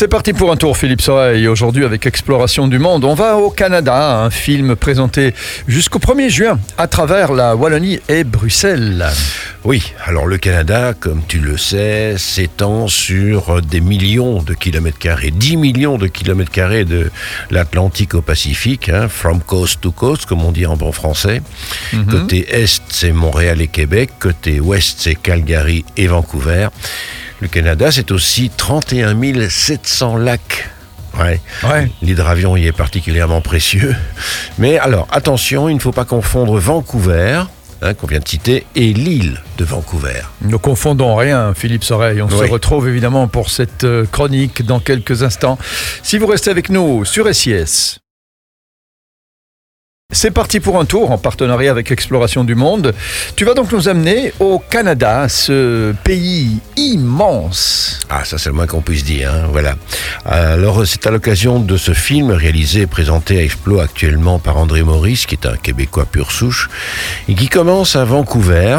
C'est parti pour un tour, Philippe Soreille. Aujourd'hui, avec Exploration du Monde, on va au Canada, un film présenté jusqu'au 1er juin à travers la Wallonie et Bruxelles. Oui, alors le Canada, comme tu le sais, s'étend sur des millions de kilomètres carrés, 10 millions de kilomètres carrés de l'Atlantique au Pacifique, hein, from coast to coast, comme on dit en bon français. Côté est, c'est Montréal et Québec. Côté ouest, c'est Calgary et Vancouver. Le Canada, c'est aussi 31 700 lacs. Ouais. Ouais. L'hydravion y est particulièrement précieux. Mais alors, attention, il ne faut pas confondre Vancouver, hein, qu'on vient de citer, et l'île de Vancouver. Ne confondons rien, Philippe Soreille. On Oui. se retrouve évidemment pour cette euh, chronique dans quelques instants. Si vous restez avec nous sur SIS. C'est parti pour un tour en partenariat avec Exploration du Monde. Tu vas donc nous amener au Canada, ce pays immense. Ah, ça c'est le moins qu'on puisse dire, hein, voilà. Alors c'est à l'occasion de ce film réalisé et présenté à Explo actuellement par André Maurice, qui est un Québécois pur souche, et qui commence à Vancouver.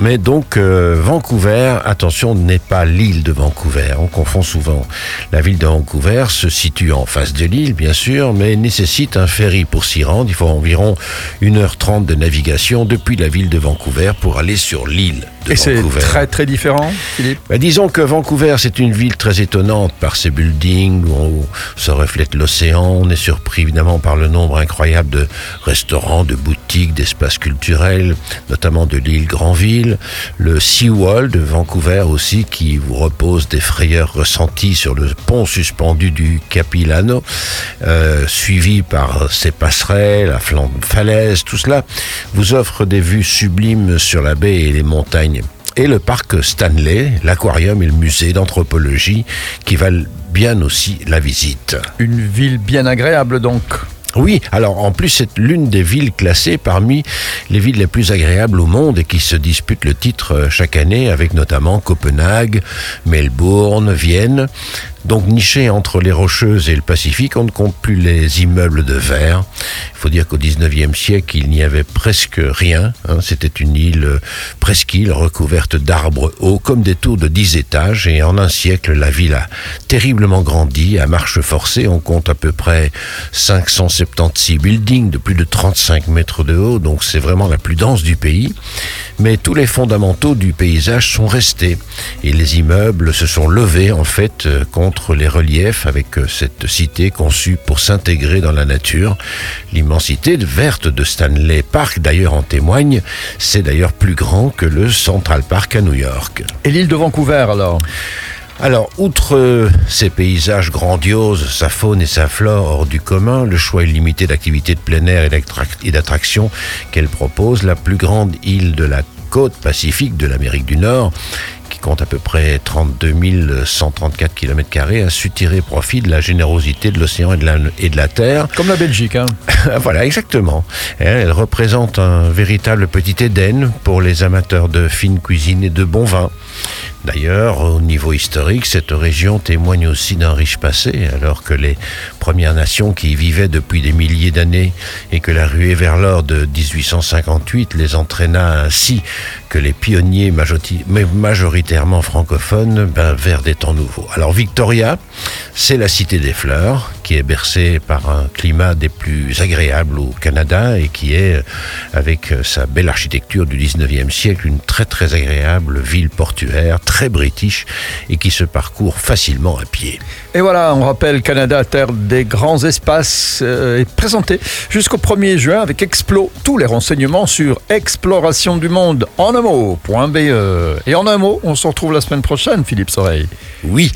Mais donc euh, Vancouver, attention, n'est pas l'île de Vancouver. On confond souvent. La ville de Vancouver se situe en face de l'île, bien sûr, mais nécessite un ferry pour s'y rendre. Il faut environ 1h30 de navigation depuis la ville de Vancouver pour aller sur l'île de Et c'est Vancouver. très très différent, Philippe? Bah, disons que Vancouver, c'est une ville très étonnante par ses buildings où se reflète l'océan. On est surpris évidemment par le nombre incroyable de restaurants, de boutiques, d'espaces culturels, notamment de l'île Granville. Le Seawall de Vancouver aussi, qui vous repose des frayeurs ressenties sur le pont suspendu du Capilano, euh, suivi par ses passerelles, la flanc de falaise, tout cela vous offre des vues sublimes sur la baie et les montagnes et le parc Stanley, l'aquarium et le musée d'anthropologie qui valent bien aussi la visite. Une ville bien agréable donc. Oui, alors en plus c'est l'une des villes classées parmi les villes les plus agréables au monde et qui se disputent le titre euh, chaque année avec notamment Copenhague, Melbourne, Vienne. Donc niché entre les Rocheuses et le Pacifique, on ne compte plus les immeubles de verre. Il faut dire qu'au 19e siècle, il n'y avait presque rien. hein. C'était une île euh, presqu'île recouverte d'arbres hauts comme des tours de 10 étages. Et en un siècle, la ville a terriblement grandi. À marche forcée, on compte à peu près 576 buildings de plus de 35 mètres de haut. Donc c'est vraiment la plus dense du pays. Mais tous les fondamentaux du paysage sont restés. Et les immeubles se sont levés en fait euh, contre les reliefs avec euh, cette cité conçue pour s'intégrer dans la nature. L'immensité verte de Stanley Park d'ailleurs en témoigne. C'est d'ailleurs plus grand que le Central Park à New York. Et l'île de Vancouver alors? Alors, outre euh, ces paysages grandioses, sa faune et sa flore hors du commun, le choix illimité d'activités de plein air et d'attrac- et d'attractions qu'elle propose, la plus grande île de la côte pacifique de l'Amérique du Nord, compte à peu près 32 134 km, a su tirer profit de la générosité de l'océan et, de la- et de la terre. Comme la Belgique. Hein. voilà, exactement. Elle représente un véritable petit Éden pour les amateurs de fine cuisine et de bon vin. D'ailleurs, au niveau historique, cette région témoigne aussi d'un riche passé, alors que les Premières Nations qui y vivaient depuis des milliers d'années et que la ruée vers l'or de 1858 les entraîna ainsi que les pionniers majoritairement francophones ben, vers des temps nouveaux. Alors Victoria, c'est la cité des fleurs, qui est bercée par un climat des plus agréables au Canada et qui est, avec sa belle architecture du 19e siècle, une très très agréable ville portuaire, très british et qui se parcourt facilement à pied. Et voilà, on rappelle Canada, terre des grands espaces, euh, est présenté jusqu'au 1er juin avec Explo. Tous les renseignements sur exploration du monde en un mot.be. Et en un mot, on se retrouve la semaine prochaine, Philippe Soreille. Oui,